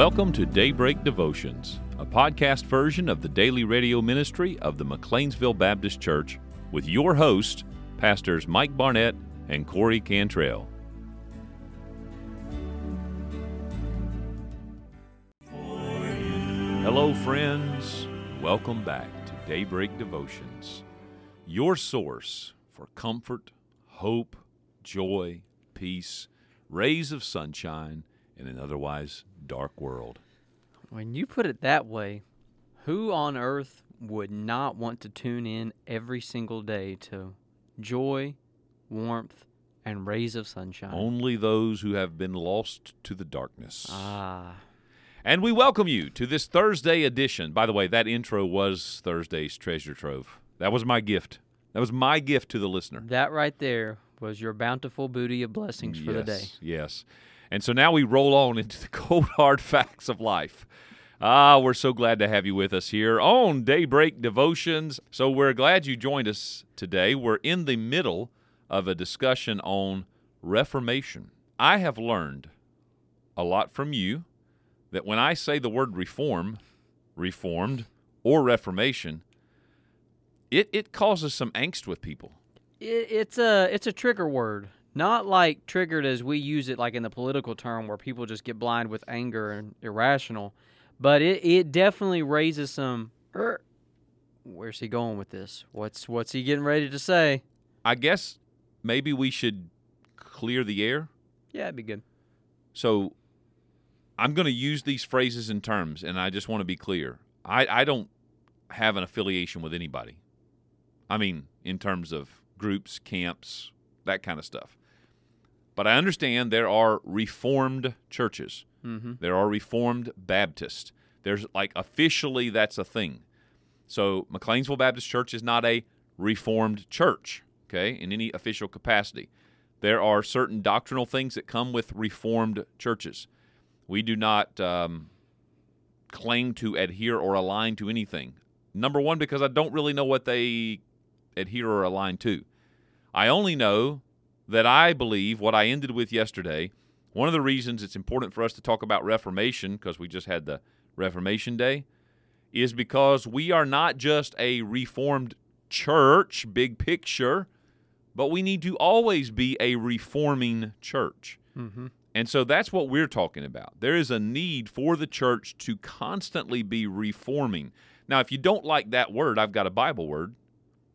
Welcome to Daybreak Devotions, a podcast version of the daily radio ministry of the McLeansville Baptist Church with your hosts, Pastors Mike Barnett and Corey Cantrell. Hello, friends. Welcome back to Daybreak Devotions, your source for comfort, hope, joy, peace, rays of sunshine in an otherwise dark world. When you put it that way, who on earth would not want to tune in every single day to joy, warmth, and rays of sunshine? Only those who have been lost to the darkness. Ah, And we welcome you to this Thursday edition. By the way, that intro was Thursday's treasure trove. That was my gift. That was my gift to the listener. that right there was your bountiful booty of blessings for the day. Yes, Yes. And so now we roll on into the cold, hard facts of life. Ah, we're so glad to have you with us here on Daybreak Devotions. So we're glad you joined us today. We're in the middle of a discussion on Reformation. I have learned a lot from you that when I say the word reform, reformed, or reformation, it, it causes some angst with people. It, it's a it's a trigger word, not like triggered as we use it like in the political term where people just get blind with anger and irrational, but it, it definitely raises some. "Er, Where's he going with this? What's what's he getting ready to say? I guess maybe we should clear the air. Yeah, it'd be good. So I'm going to use these phrases and terms, and I just want to be clear. I, I don't have an affiliation with anybody. I mean, in terms of groups, camps, that kind of stuff. But I understand there are reformed churches. Mm-hmm. There are reformed Baptists. There's like officially that's a thing. So McLeansville Baptist Church is not a reformed church, okay, in any official capacity. There are certain doctrinal things that come with reformed churches. We do not um, claim to adhere or align to anything. Number one, because I don't really know what they adhere or align to. I only know that I believe what I ended with yesterday. One of the reasons it's important for us to talk about Reformation, because we just had the Reformation Day, is because we are not just a reformed church, big picture, but we need to always be a reforming church. Mm-hmm. And so that's what we're talking about. There is a need for the church to constantly be reforming. Now, if you don't like that word, I've got a Bible word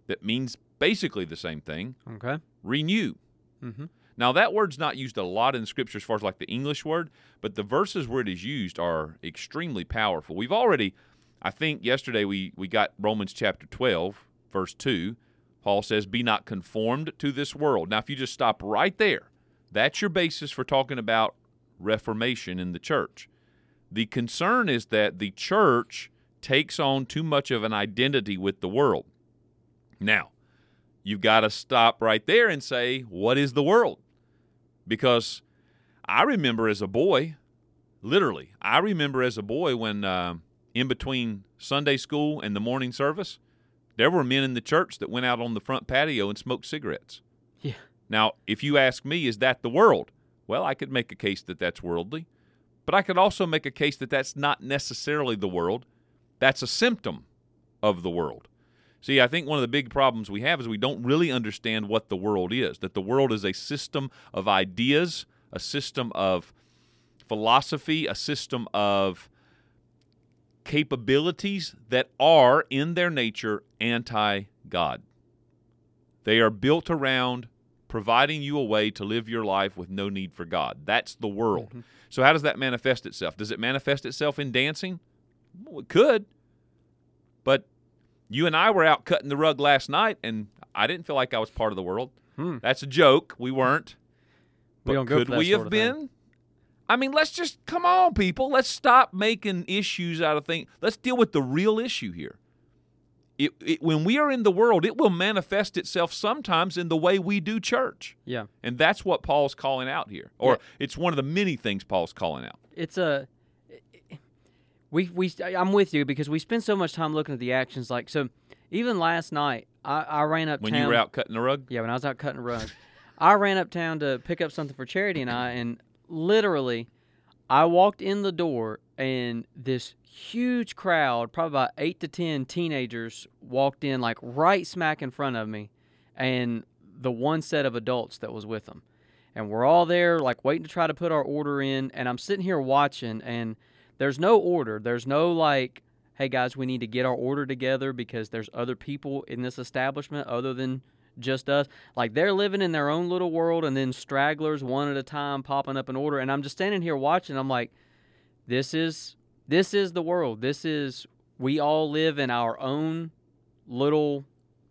that means basically the same thing Okay. renew. Mm-hmm. Now, that word's not used a lot in scripture as far as like the English word, but the verses where it is used are extremely powerful. We've already, I think yesterday we, we got Romans chapter 12, verse 2. Paul says, Be not conformed to this world. Now, if you just stop right there, that's your basis for talking about reformation in the church. The concern is that the church takes on too much of an identity with the world. Now, you've got to stop right there and say, What is the world? Because I remember as a boy, literally, I remember as a boy when uh, in between Sunday school and the morning service, there were men in the church that went out on the front patio and smoked cigarettes. Yeah. Now, if you ask me, is that the world? Well, I could make a case that that's worldly, but I could also make a case that that's not necessarily the world. That's a symptom of the world. See, I think one of the big problems we have is we don't really understand what the world is, that the world is a system of ideas, a system of philosophy, a system of capabilities that are, in their nature, anti God. They are built around providing you a way to live your life with no need for God. That's the world. Mhm. So, how does that manifest itself? Does it manifest itself in dancing? Well, it could. But you and I were out cutting the rug last night, and I didn't feel like I was part of the world. Hmm. That's a joke. We weren't. We But go could we have of thing. been? I mean, let's just come on, people. Let's stop making issues out of things. Let's deal with the real issue here. It, it, when we are in the world, it will manifest itself sometimes in the way we do church. Yeah. And that's what Paul's calling out here. Or Yeah. it's one of the many things Paul's calling out. it's a we we I'm with you because we spend so much time looking at the actions. Like so, even last night, I, I ran up When you were out cutting the rug? yeah, when I was out cutting rugs, I ran uptown to pick up something for Charity and I, and literally, I walked in the door and this huge crowd, probably about eight to ten teenagers, walked in like right smack in front of me, and the one set of adults that was with them, and we're all there like waiting to try to put our order in, and I'm sitting here watching, and there's no order, there's no like, hey guys, we need to get our order together because there's other people in this establishment other than just us. Like they're living in their own little world, and then stragglers one at a time popping up in order. And I'm just standing here watching. I'm like, this is this is the world. This is we all live in our own little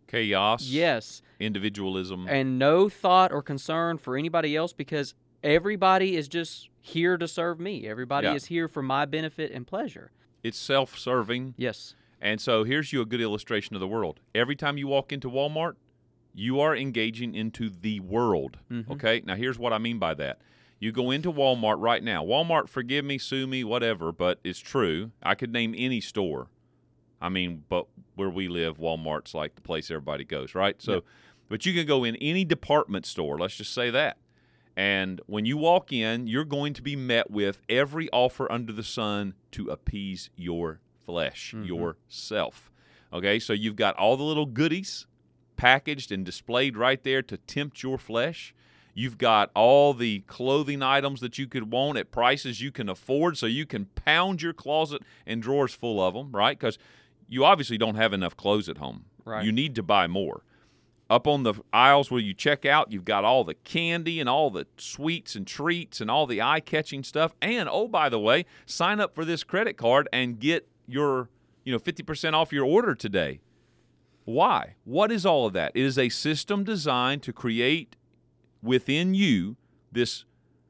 Chaos. yes, Individualism. and no thought or concern for anybody else because everybody is just here to serve me. Everybody Yeah. is here for my benefit and pleasure. it's self-serving. Yes. And so here's you a good illustration of the world. Every time you walk into Walmart, you are engaging into the world. Mhm. Okay? Now here's what I mean by that. You go into Walmart right now. Walmart, forgive me, sue me, whatever, but it's true. I could name any store. I mean, but where we live, Walmart's like the place everybody goes, right? So, but you can go in any department store, let's just say that. And when you walk in, you're going to be met with every offer under the sun to appease your flesh, Mhm. yourself. Okay, so you've got all the little goodies packaged and displayed right there to tempt your flesh. You've got all the clothing items that you could want at prices you can afford so you can pound your closet and drawers full of them, right? Because you obviously don't have enough clothes at home. Right. You need to buy more. Up on the aisles where you check out, you've got all the candy and all the sweets and treats and all the eye catching stuff. And oh, by the way, sign up for this credit card and get your, you know, 50% off your order today. Why? What is all of that? It is a system designed to create within you this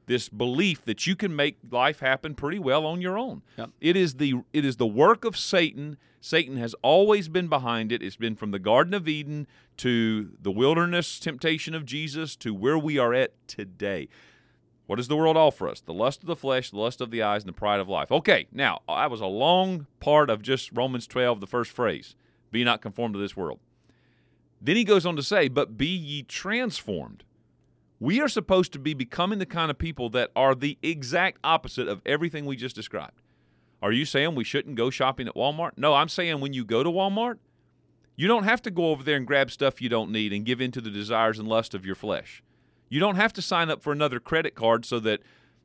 this belief that you can make life happen pretty well on your own. Yep. It is the it is the work of Satan. Satan has always been behind it. It's been from the Garden of Eden to the wilderness temptation of Jesus to where we are at today. What does the world offer us? The lust of the flesh, the lust of the eyes, and the pride of life. Okay, now that was a long part of just Romans 12, the first phrase. Be not conformed to this world. Then he goes on to say, But be ye transformed. We are supposed to be becoming the kind of people that are the exact opposite of everything we just described. Are you saying we shouldn't go shopping at Walmart? No, I'm saying when you go to Walmart, you don't have to go over there and grab stuff you don't need and give in to the desires and lust of your flesh. You don't have to sign up for another credit card so that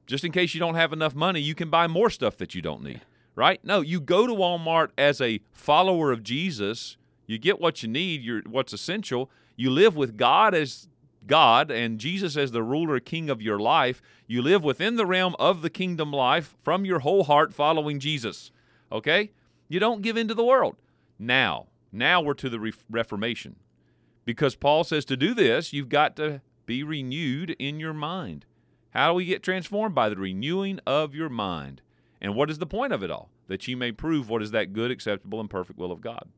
just in case you don't have enough money, you can buy more stuff that you don't need, right? No, you go to Walmart as a follower of Jesus. You get what you need, you're, what's essential. You live with God as God and Jesus as the ruler, king of your life. You live within the realm of the kingdom life from your whole heart following Jesus. Okay? You don't give in to the world. Now, now we're to the Re- Reformation. Because Paul says to do this, you've got to be renewed in your mind. How do we get transformed? By the renewing of your mind. And what is the point of it all? That ye may prove what is that good, acceptable, and perfect will of God.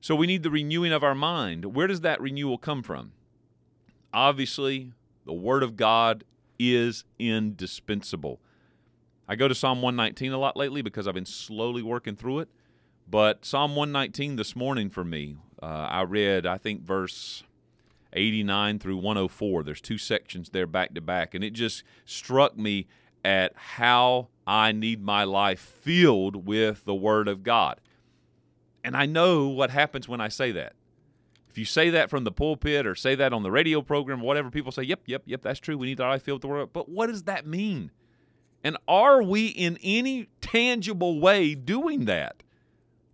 So we need the renewing of our mind. Where does that renewal come from? Obviously, the Word of God is indispensable. I go to Psalm 119 a lot lately because I've been slowly working through it. But Psalm 119 this morning for me, uh, I read, I think, verse 89 through 104. There's two sections there back to back. And it just struck me at how I need my life filled with the Word of God. And I know what happens when I say that. If you say that from the pulpit or say that on the radio program, whatever, people say, yep, yep, yep, that's true. We need our life filled with the Word. But what does that mean? And are we in any tangible way doing that?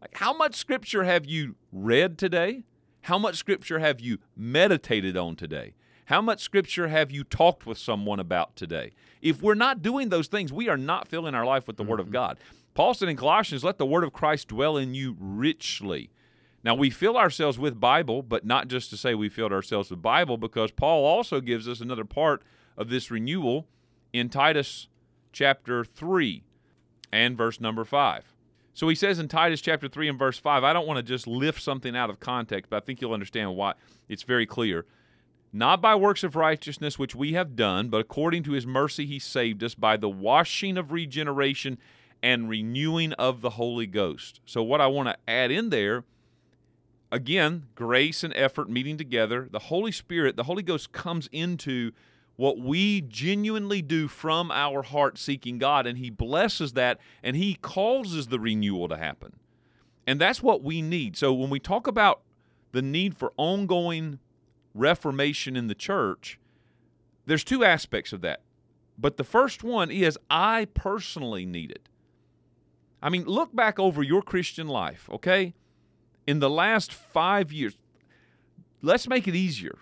Like, how much scripture have you read today? How much scripture have you meditated on today? How much scripture have you talked with someone about today? If we're not doing those things, we are not filling our life with the Word of mm-hmm. God. Paul said in Colossians, let the Word of Christ dwell in you richly. Now, we fill ourselves with Bible, but not just to say we filled ourselves with Bible, because Paul also gives us another part of this renewal in Titus chapter 3 and verse number 5. So he says in Titus chapter 3 and verse 5, I don't want to just lift something out of context, but I think you'll understand why it's very clear. Not by works of righteousness which we have done, but according to his mercy he saved us by the washing of regeneration and renewing of the Holy Ghost. So, what I want to add in there, again, grace and effort meeting together. The Holy Spirit, the Holy Ghost comes into what we genuinely do from our heart seeking God, and He blesses that and He causes the renewal to happen. And that's what we need. So when we talk about the need for ongoing reformation in the church, there's two aspects of that. But the first one is I personally need it. I mean, look back over your Christian life, okay? In the last five years, let's make it easier.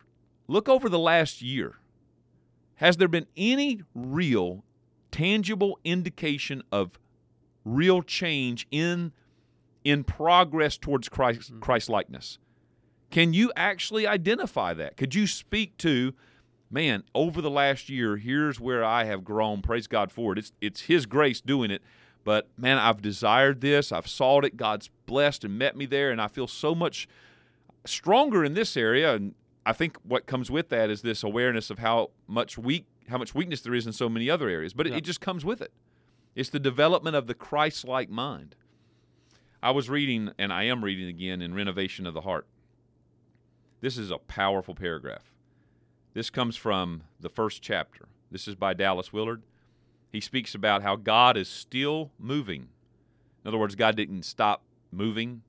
Look over the last year. Has there been any real, tangible indication of real change in in progress towards Christ, Mm-hmm. Christ likeness? Can you actually identify that? Could you speak to, man, over the last year, here's where I have grown. Praise God for it. It's it's His grace doing it. But man, I've desired this. I've sought it. God's blessed and met me there, and I feel so much stronger in this area. And I think what comes with that is this awareness of how much weak, how much weakness there is in so many other areas. But it, Yeah. it just comes with it. It's the development of the Christ-like mind. I was reading, and I am reading again in Renovation of the Heart. This is a powerful paragraph. This comes from the first chapter. This is by Dallas Willard. He speaks about how God is still moving. In other words, God didn't stop moving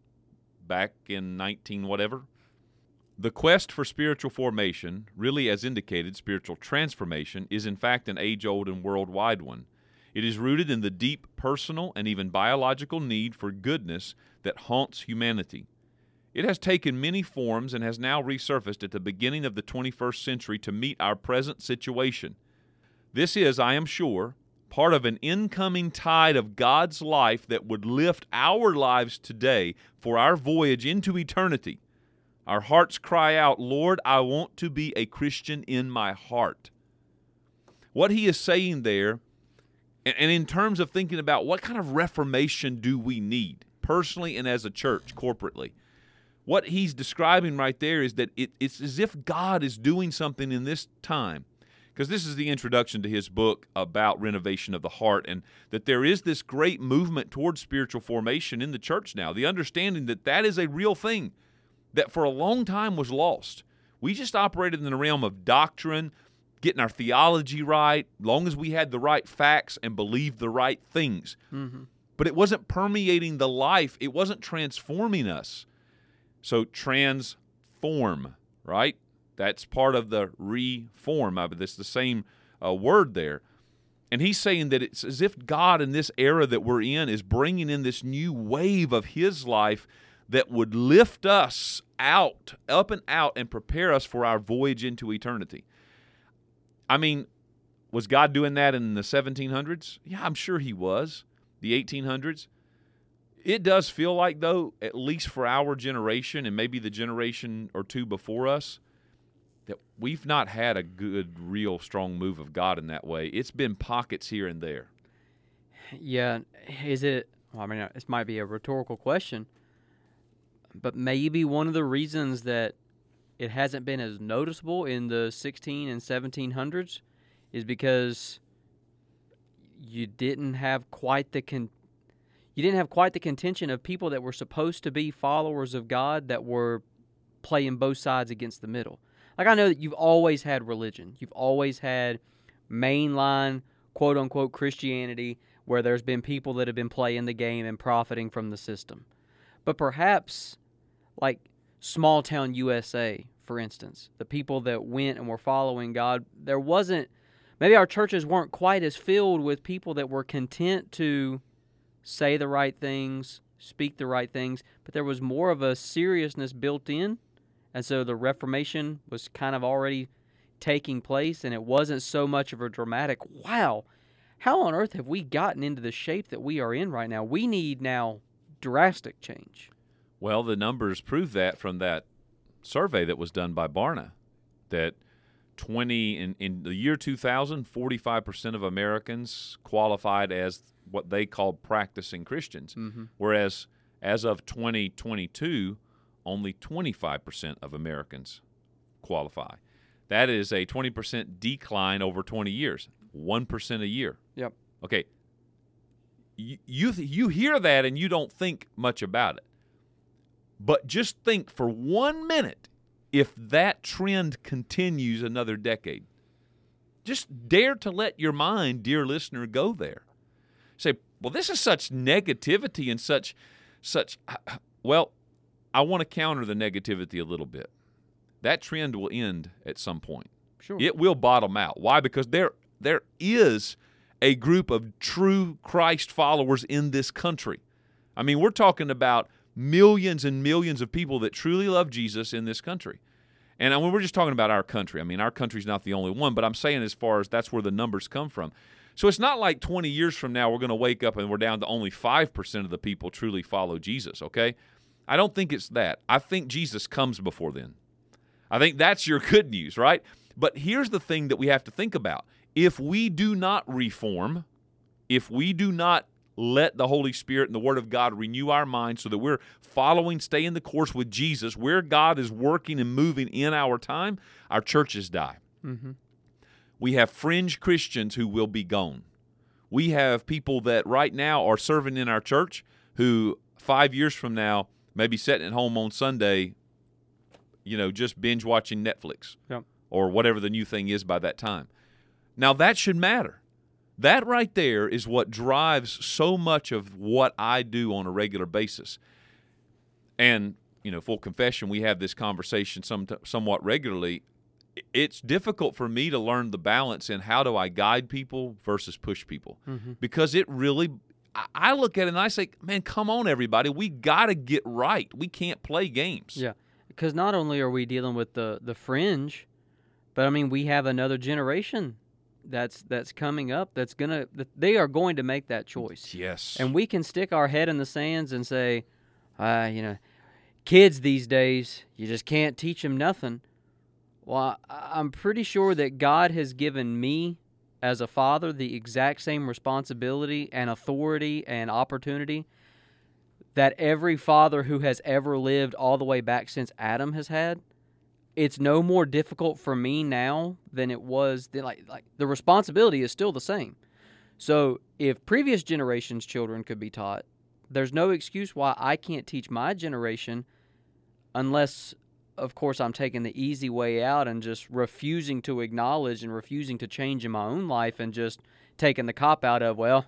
back in 19 whatever. The quest for spiritual formation, really as indicated, spiritual transformation, is in fact an age old and worldwide one. It is rooted in the deep personal and even biological need for goodness that haunts humanity. It has taken many forms and has now resurfaced at the beginning of the 21st century to meet our present situation. This is, I am sure, part of an incoming tide of God's life that would lift our lives today for our voyage into eternity. Our hearts cry out, Lord, I want to be a Christian in my heart. What he is saying there, and in terms of thinking about what kind of reformation do we need, personally and as a church, corporately, what he's describing right there is that it, it's as if God is doing something in this time. Because this is the introduction to his book about renovation of the heart, and that there is this great movement towards spiritual formation in the church now. The understanding that that is a real thing that for a long time was lost. We just operated in the realm of doctrine, getting our theology right, long as we had the right facts and believed the right things. Mm-hmm. But it wasn't permeating the life, it wasn't transforming us. So transform, right? That's part of the reform of it. It's the same uh, word there. And he's saying that it's as if God in this era that we're in is bringing in this new wave of his life that would lift us out, up and out, and prepare us for our voyage into eternity. I mean, was God doing that in the 1700s? Yeah, I'm sure he was. The 1800s? It does feel like, though, at least for our generation and maybe the generation or two before us, that we've not had a good, real strong move of God in that way. It's been pockets here and there. Yeah, is it? Well, I mean, uh, this might be a rhetorical question, but maybe one of the reasons that it hasn't been as noticeable in the 16 and 1700s is because you didn't have quite the con- you didn't have quite the contention of people that were supposed to be followers of God that were playing both sides against the middle. Like I know that you've always had religion. You've always had mainline quote unquote Christianity where there's been people that have been playing the game and profiting from the system. But perhaps like small town USA, for instance, the people that went and were following God, there wasn't maybe our churches weren't quite as filled with people that were content to say the right things, speak the right things, but there was more of a seriousness built in. And so the Reformation was kind of already taking place, and it wasn't so much of a dramatic, wow, how on earth have we gotten into the shape that we are in right now? We need now drastic change. Well, the numbers prove that from that survey that was done by Barna that 20 in, in the year 2000 45% of Americans qualified as what they called practicing Christians Mm-hmm. whereas as of 2022 only 25% of Americans qualify that is a 20% decline over 20 years 1% a year Yep. okay you you, you hear that and you don't think much about it but just think for one minute if that trend continues another decade. just dare to let your mind, dear listener, go there. Say, well, this is such negativity and such, such. Uh, well, I want to counter the negativity a little bit. That trend will end at some point. Sure. It will bottom out. Why? Because there there is a group of true Christ followers in this country. I mean, we're talking about millions and millions of people that truly love Jesus in this country. And I mean, we're just talking about our country. I mean, our country's not the only one, but I'm saying as far as that's where the numbers come from. So it's not like 20 years from now we're going to wake up and we're down to only 5% of the people truly follow Jesus, okay? I don't think it's that. I think Jesus comes before then. I think that's your good news, right? But here's the thing that we have to think about. If we do not reform, if we do not let the Holy Spirit and the Word of God renew our minds so that we're following, staying the course with Jesus, where God is working and moving in our time, our churches die. Mm-hmm. We have fringe Christians who will be gone. We have people that right now are serving in our church who five years from now may be sitting at home on Sunday, you know, just binge watching Netflix Yep. or whatever the new thing is by that time. Now, that should matter. That right there is what drives so much of what I do on a regular basis. And, you know, full confession, we have this conversation some, somewhat regularly. It's difficult for me to learn the balance in how do I guide people versus push people Mm-hmm. because it really, I- look at it and I say, man, come on, everybody. We got to get right. We can't play games. Yeah. Because not only are we dealing with the the fringe, but I mean we have another generation that's that's coming up that's gonna they are going to make that choice, Yes. and we can stick our head in the sands and say, uh, you know, kids these days you just can't teach them nothing. Well, I- I'm pretty sure that God has given me as a father the exact same responsibility and authority and opportunity that every father who has ever lived all the way back since Adam has had. It's no more difficult for me now than it was like like the responsibility is still the same. So if previous generations children could be taught, there's no excuse why I can't teach my generation unless of course I'm taking the easy way out and just refusing to acknowledge and refusing to change in my own life and just taking the cop out of well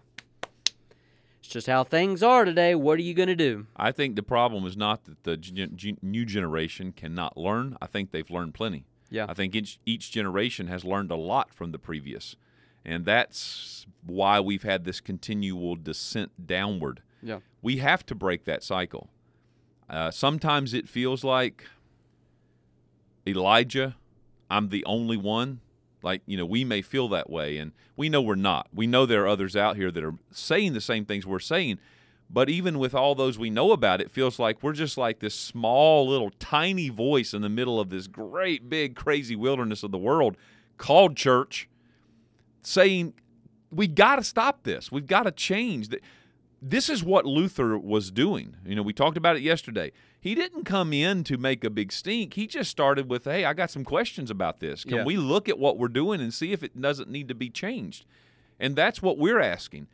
it's just how things are today. What are you going to do? I think the problem is not that the gen- gen- new generation cannot learn. I think they've learned plenty. Yeah. I think each each generation has learned a lot from the previous, and that's why we've had this continual descent downward. Yeah. We have to break that cycle. Uh, sometimes it feels like Elijah, I'm the only one. Like, you know, we may feel that way, and we know we're not. We know there are others out here that are saying the same things we're saying. But even with all those we know about, it feels like we're just like this small, little, tiny voice in the middle of this great, big, crazy wilderness of the world called church saying, we got to stop this. We've got to change. Th- This is what Luther was doing. You know, we talked about it yesterday. He didn't come in to make a big stink. He just started with, hey, I got some questions about this. Can Yeah. we look at what we're doing and see if it doesn't need to be changed? And that's what we're asking.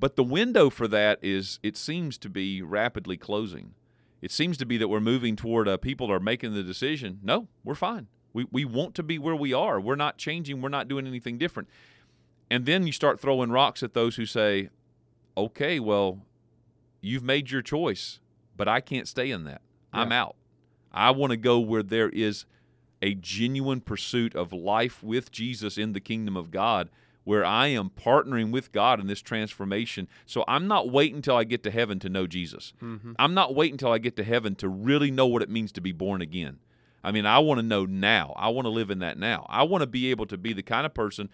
But the window for that is, it seems to be rapidly closing. It seems to be that we're moving toward uh, people are making the decision. No, we're fine. We, we want to be where we are. We're not changing. We're not doing anything different. And then you start throwing rocks at those who say, okay, well, you've made your choice, but I can't stay in that. I'm out. I want to go where there is a genuine pursuit of life with Jesus in the kingdom of God, where I am partnering with God in this transformation. So I'm not waiting until I get to heaven to know Jesus. Mm-hmm. I'm not waiting until I get to heaven to really know what it means to be born again. I mean, I want to know now. I want to live in that now. I want to be able to be the kind of person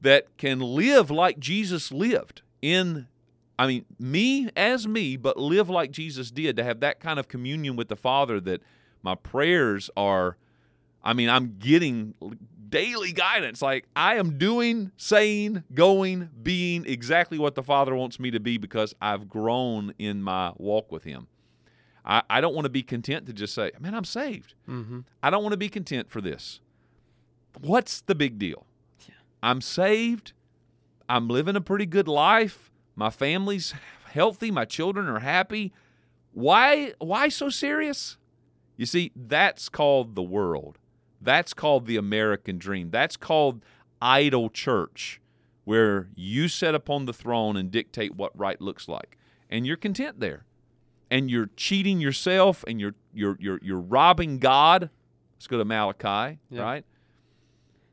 that can live like Jesus lived in I mean, me as me, but live like Jesus did to have that kind of communion with the Father that my prayers are I mean, I'm getting daily guidance. Like I am doing, saying, going, being exactly what the Father wants me to be because I've grown in my walk with Him. I, I don't want to be content to just say, man, I'm saved. Mm-hmm. I don't want to be content for this. What's the big deal? I'm saved. I'm living a pretty good life. My family's healthy. My children are happy. Why why so serious? You see, that's called the world. That's called the American dream. That's called idol church where you sit upon the throne and dictate what right looks like. And you're content there. And you're cheating yourself and you're you're you're you're robbing God. Let's go to Malachi, Yeah. right?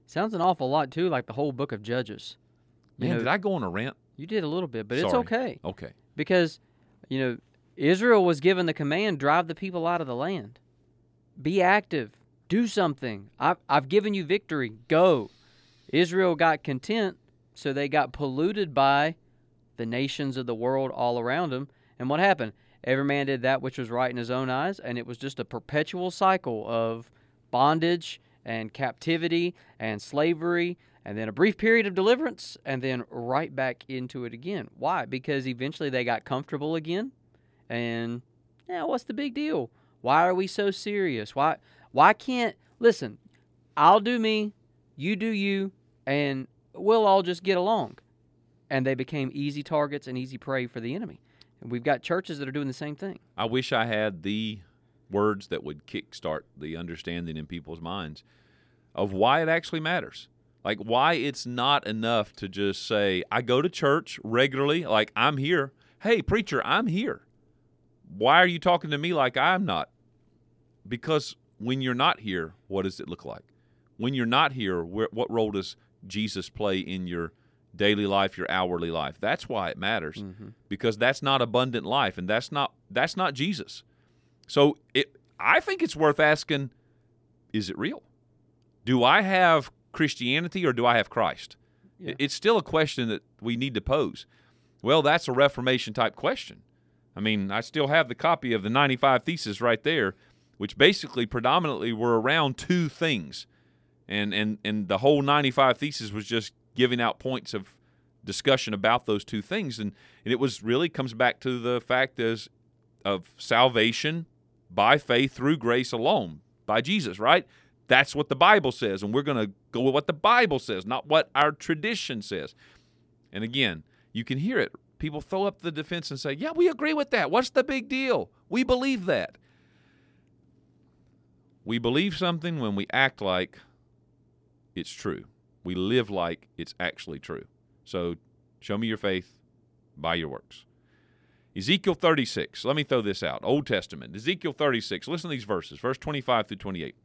Sounds an awful lot too, like the whole book of Judges. You Man, know, did I go on a rant? You did a little bit, but it's okay Okay. because you know Israel was given the command: drive the people out of the land. Be active. Do something. I've I've given you victory. Go. Israel got content, so they got polluted by the nations of the world all around them. And what happened? Every man did that which was right in his own eyes, and it was just a perpetual cycle of bondage and captivity and slavery, and then a brief period of deliverance, and then right back into it again. Why? Because eventually they got comfortable again, and yeah, what's the big deal? Why are we so serious? Why? Why can't listen? I'll do me, you do you, and we'll all just get along. And they became easy targets and easy prey for the enemy. And we've got churches that are doing the same thing. I wish I had the words that would kickstart the understanding in people's minds of why it actually matters. Like why it's not enough to just say, I go to church regularly, like I'm here. Hey, preacher, I'm here. Why are you talking to me like I'm not? Because when you're not here, what does it look like? When you're not here, where, what role does Jesus play in your daily life, your hourly life? That's why it matters mm-hmm. because that's not abundant life and that's not that's not Jesus. So it I think it's worth asking is it real? Do I have Christianity or do I have Christ? Yeah. It's still a question that we need to pose. Well, that's a Reformation type question. I mean, I still have the copy of the 95 Theses right there, which basically predominantly were around two things. And, and, and the whole 95 Theses was just giving out points of discussion about those two things. And, and it was really comes back to the fact is of salvation by faith through grace alone, by Jesus, right? That's what the Bible says. And we're going to go with what the Bible says, not what our tradition says. And again, you can hear it. People throw up the defense and say, Yeah, we agree with that. What's the big deal? We believe that. We believe something when we act like it's true. We live like it's actually true. So show me your faith by your works. Ezekiel 36. Let me throw this out. Old Testament. Ezekiel 36. Listen to these verses, verse 25 through 28.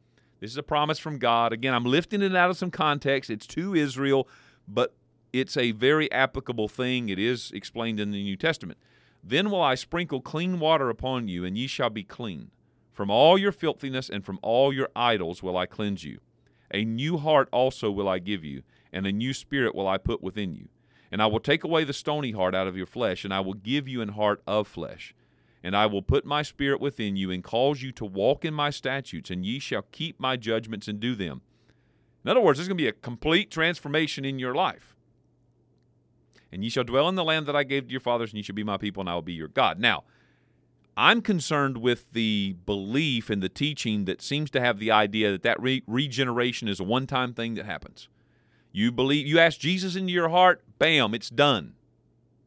This is a promise from God. Again, I'm lifting it out of some context. It's to Israel, but it's a very applicable thing. It is explained in the New Testament. Then will I sprinkle clean water upon you, and ye shall be clean. From all your filthiness and from all your idols will I cleanse you. A new heart also will I give you, and a new spirit will I put within you. And I will take away the stony heart out of your flesh, and I will give you an heart of flesh. And I will put my spirit within you, and cause you to walk in my statutes, and ye shall keep my judgments and do them. In other words, there's going to be a complete transformation in your life. And ye shall dwell in the land that I gave to your fathers, and ye shall be my people, and I will be your God. Now, I'm concerned with the belief and the teaching that seems to have the idea that that re- regeneration is a one-time thing that happens. You believe, you ask Jesus into your heart, bam, it's done.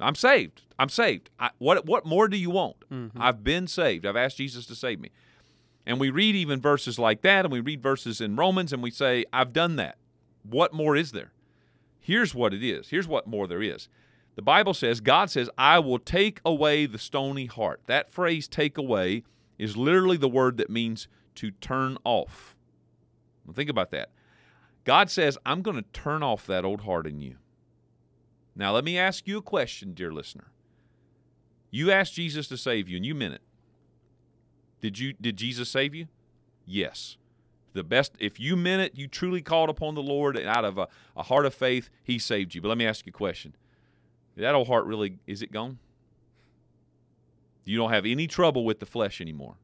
I'm saved. I'm saved. I, what what more do you want? Mm-hmm. I've been saved. I've asked Jesus to save me. And we read even verses like that, and we read verses in Romans, and we say, I've done that. What more is there? Here's what it is. Here's what more there is. The Bible says, God says, I will take away the stony heart. That phrase, take away, is literally the word that means to turn off. Now think about that. God says, I'm going to turn off that old heart in you. Now, let me ask you a question, dear listener. You asked Jesus to save you, and you meant it. Did you did Jesus save you? Yes. The best if you meant it, you truly called upon the Lord and out of a, a heart of faith, he saved you. But let me ask you a question. That old heart really is it gone? You don't have any trouble with the flesh anymore.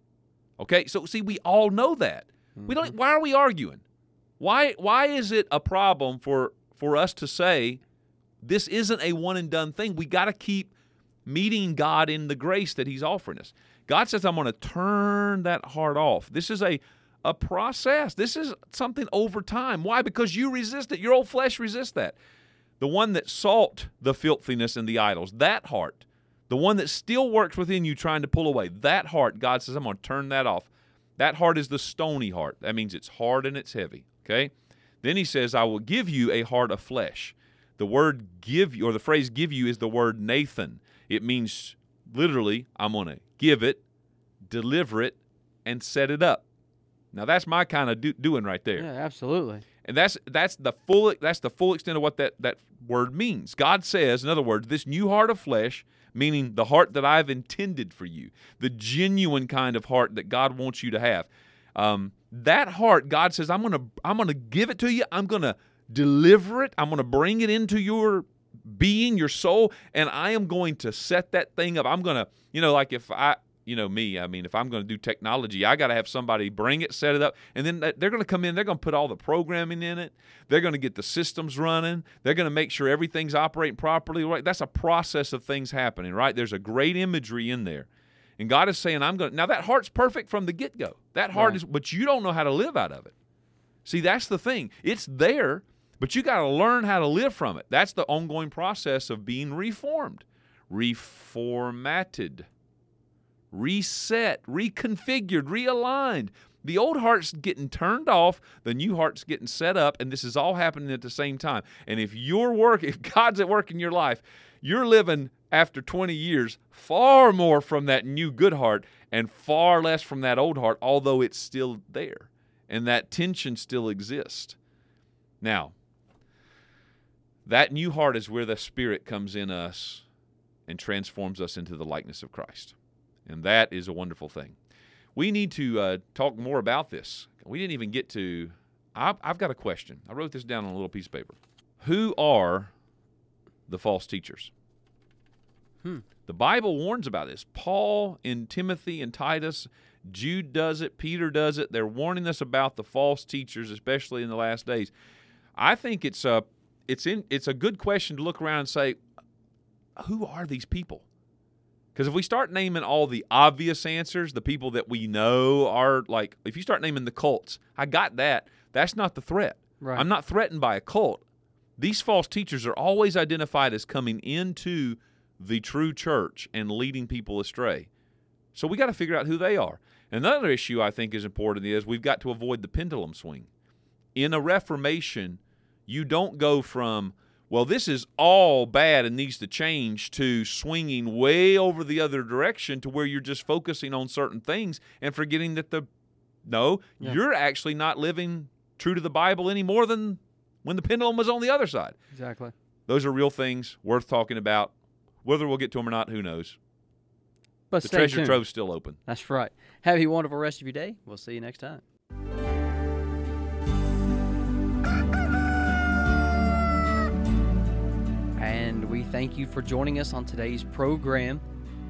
Okay? So see, we all know that. We don't mm-hmm. why are we arguing? Why why is it a problem for for us to say this isn't a one and done thing? We got to keep meeting God in the grace that he's offering us. God says I'm going to turn that heart off. This is a a process. This is something over time. Why? Because you resist it. Your old flesh resists that. The one that sought the filthiness and the idols, that heart, the one that still works within you trying to pull away, that heart, God says, I'm going to turn that off. That heart is the stony heart. That means it's hard and it's heavy. Okay? Then he says, I will give you a heart of flesh. The word give you, or the phrase give you, is the word Nathan. It means literally, I'm going to give it, deliver it, and set it up. Now that's my kind of do- doing right there. Yeah, absolutely. And that's that's the full that's the full extent of what that that word means. God says, in other words, this new heart of flesh, meaning the heart that I've intended for you, the genuine kind of heart that God wants you to have. Um, that heart, God says, I'm gonna I'm gonna give it to you. I'm gonna deliver it. I'm gonna bring it into your being, your soul, and I am going to set that thing up. I'm gonna, you know, like if I you know me. I mean, if I'm going to do technology, I got to have somebody bring it, set it up, and then they're going to come in. They're going to put all the programming in it. They're going to get the systems running. They're going to make sure everything's operating properly. Right? That's a process of things happening. Right? There's a great imagery in there, and God is saying, "I'm going." to Now that heart's perfect from the get go. That heart Right. is, but you don't know how to live out of it. See, that's the thing. It's there, but you got to learn how to live from it. That's the ongoing process of being reformed, reformatted reset, reconfigured, realigned. The old heart's getting turned off, the new heart's getting set up, and this is all happening at the same time. And if your work, if God's at work in your life, you're living after 20 years far more from that new good heart and far less from that old heart, although it's still there. And that tension still exists. Now, that new heart is where the Spirit comes in us and transforms us into the likeness of Christ. And that is a wonderful thing. We need to uh, talk more about this. We didn't even get to. I've, I've got a question. I wrote this down on a little piece of paper. Who are the false teachers? Hmm. The Bible warns about this. Paul and Timothy and Titus, Jude does it, Peter does it. They're warning us about the false teachers, especially in the last days. I think it's a it's in it's a good question to look around and say, who are these people? Because if we start naming all the obvious answers, the people that we know are like, if you start naming the cults, I got that. That's not the threat. Right. I'm not threatened by a cult. These false teachers are always identified as coming into the true church and leading people astray. So we got to figure out who they are. Another issue I think is important is we've got to avoid the pendulum swing. In a reformation, you don't go from well, this is all bad and needs to change to swinging way over the other direction to where you're just focusing on certain things and forgetting that the no, Yeah. you're actually not living true to the Bible any more than when the pendulum was on the other side. Exactly. Those are real things worth talking about. Whether we'll get to them or not, who knows? But The treasure tuned. trove's still open. That's right. Have a wonderful rest of your day. We'll see you next time. Thank you for joining us on today's program.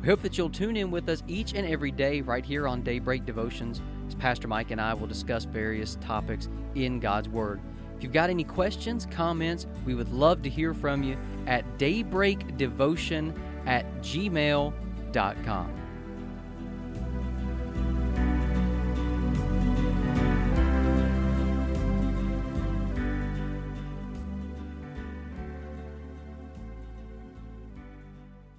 We hope that you'll tune in with us each and every day right here on Daybreak Devotions as Pastor Mike and I will discuss various topics in God's Word. If you've got any questions, comments, we would love to hear from you at daybreakdevotion at gmail.com.